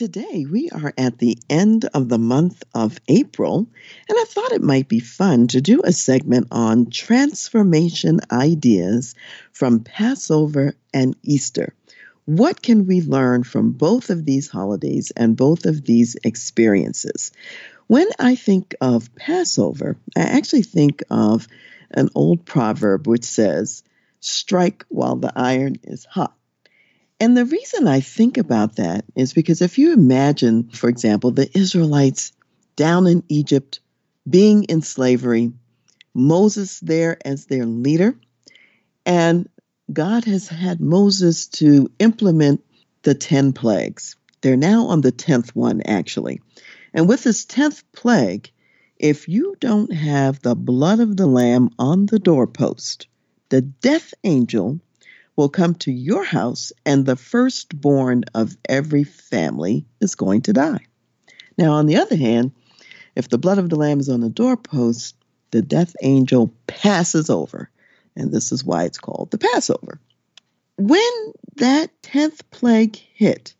Today, we are at the end of the month of April, and I thought it might be fun to do a segment on transformation ideas from Passover and Easter. What can we learn from both of these holidays and both of these experiences? When I think of Passover, I actually think of an old proverb which says, Strike while the iron is hot. And the reason I think about that is because if you imagine, for example, the Israelites down in Egypt being in slavery, Moses there as their leader, and God has had Moses to implement the 10 plagues. They're now on the 10th one, actually. And with this 10th plague, if you don't have the blood of the lamb on the doorpost, the death angel will come to your house, and the firstborn of every family is going to die. Now, on the other hand, if the blood of the lamb is on the doorpost, the death angel passes over. And this is why it's called the Passover. When that 10th plague hit,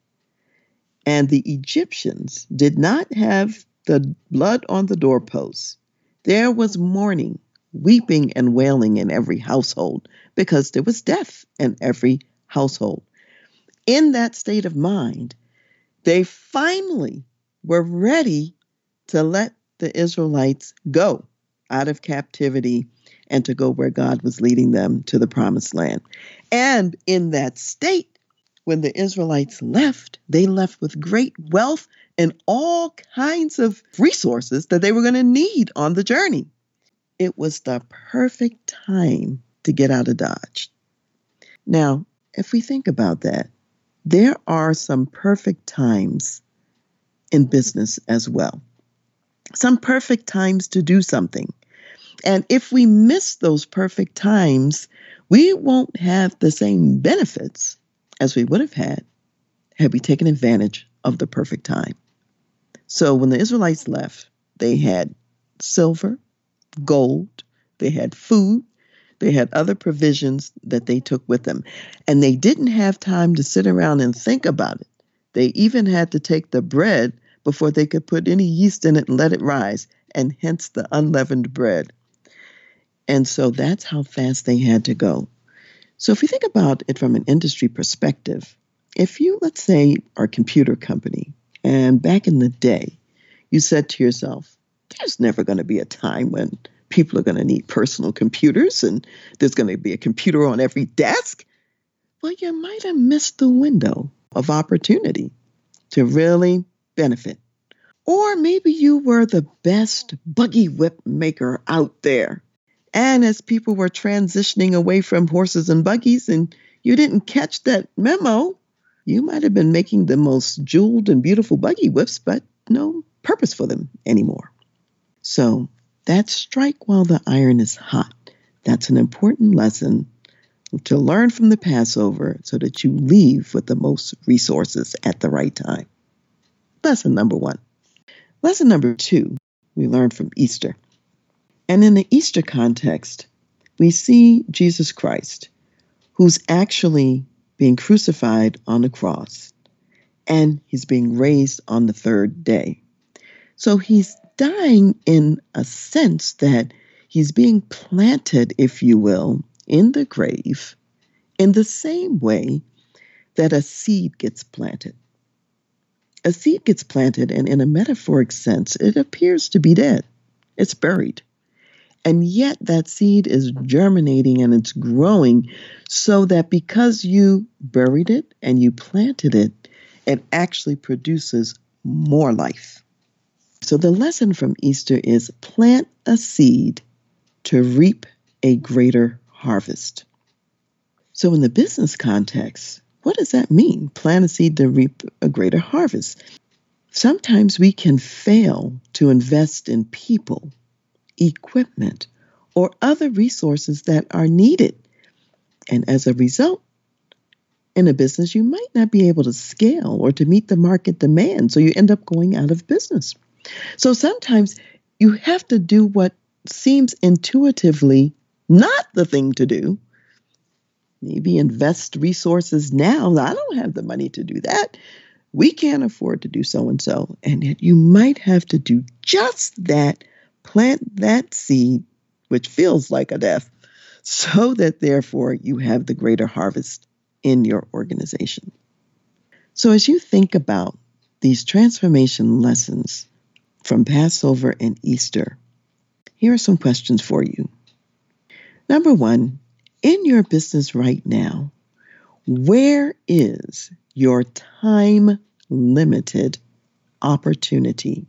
and the Egyptians did not have the blood on the doorposts, there was mourning weeping and wailing in every household because there was death in every household. In that state of mind, they finally were ready to let the Israelites go out of captivity and to go where God was leading them to the promised land. And in that state, when the Israelites left, they left with great wealth and all kinds of resources that they were going to need on the journey it was the perfect time to get out of Dodge. Now, if we think about that, there are some perfect times in business as well. Some perfect times to do something. And if we miss those perfect times, we won't have the same benefits as we would have had had we taken advantage of the perfect time. So when the Israelites left, they had silver, gold, they had food, they had other provisions that they took with them. And they didn't have time to sit around and think about it. They even had to take the bread before they could put any yeast in it and let it rise, and hence the unleavened bread. And so that's how fast they had to go. So if you think about it from an industry perspective, if you, let's say, are a computer company, and back in the day, you said to yourself, there's never going to be a time when people are going to need personal computers and there's going to be a computer on every desk. Well, you might have missed the window of opportunity to really benefit. Or maybe you were the best buggy whip maker out there. And as people were transitioning away from horses and buggies and you didn't catch that memo, you might have been making the most jeweled and beautiful buggy whips, but no purpose for them anymore. So that strike while the iron is hot. That's an important lesson to learn from the Passover so that you leave with the most resources at the right time. Lesson number one. Lesson number two, we learn from Easter. And in the Easter context, we see Jesus Christ, who's actually being crucified on the cross, and he's being raised on the third day. So he's dying in a sense that he's being planted, if you will, in the grave in the same way that a seed gets planted. A seed gets planted, and in a metaphoric sense, it appears to be dead. It's buried. And yet, that seed is germinating and it's growing so that because you buried it and you planted it, it actually produces more life. So the lesson from Easter is plant a seed to reap a greater harvest. So, in the business context, what does that mean? Plant a seed to reap a greater harvest. Sometimes we can fail to invest in people, equipment, or other resources that are needed. And as a result, in a business, you might not be able to scale or to meet the market demand. So you end up going out of business. So sometimes you have to do what seems intuitively not the thing to do. Maybe invest resources now. I don't have the money to do that. We can't afford to do so and so. And yet you might have to do just that, plant that seed, which feels like a death, so that therefore you have the greater harvest in your organization. So as you think about these transformation lessons from Passover and Easter, here are some questions for you. Number one, in your business right now, where is your time limited opportunity?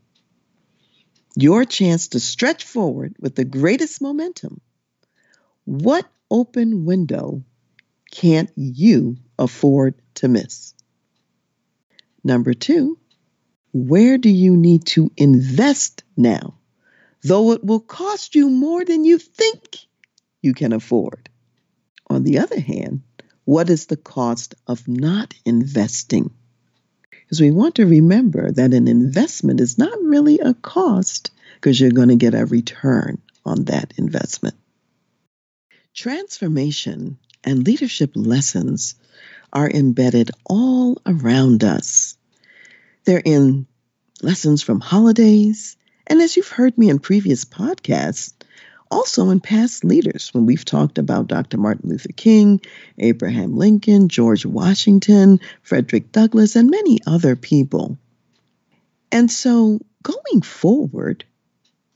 Your chance to stretch forward with the greatest momentum. What open window can't you afford to miss? Number two, where do you need to invest now, though it will cost you more than you think you can afford? On the other hand, what is the cost of not investing? Because we want to remember that an investment is not really a cost because you're going to get a return on that investment. Transformation and leadership lessons are embedded all around us. They're in lessons from holidays, and as you've heard me in previous podcasts, also in past leaders when we've talked about Dr. Martin Luther King, Abraham Lincoln, George Washington, Frederick Douglass, and many other people. And so going forward,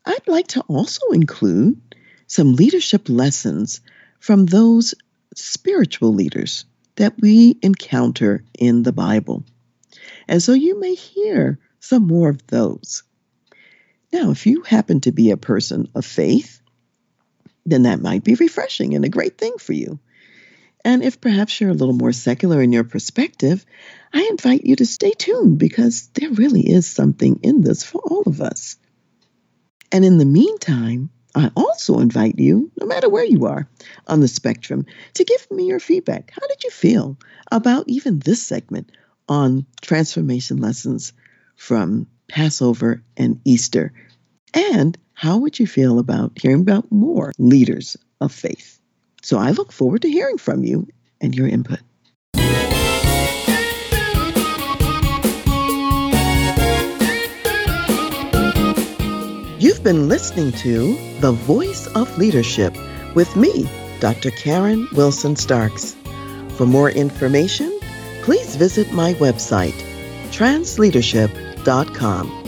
I'd like to also include some leadership lessons from those spiritual leaders that we encounter in the Bible. And so you may hear some more of those. Now, if you happen to be a person of faith, then that might be refreshing and a great thing for you. And if perhaps you're a little more secular in your perspective, I invite you to stay tuned because there really is something in this for all of us. And in the meantime, I also invite you, no matter where you are on the spectrum, to give me your feedback. How did you feel about even this segment on transformation lessons from Passover and Easter? And how would you feel about hearing about more leaders of faith? So I look forward to hearing from you and your input. You've been listening to The Voice of Leadership with me, Dr. Karen Wilson Starks. For more information, please visit my website, transleadership.com.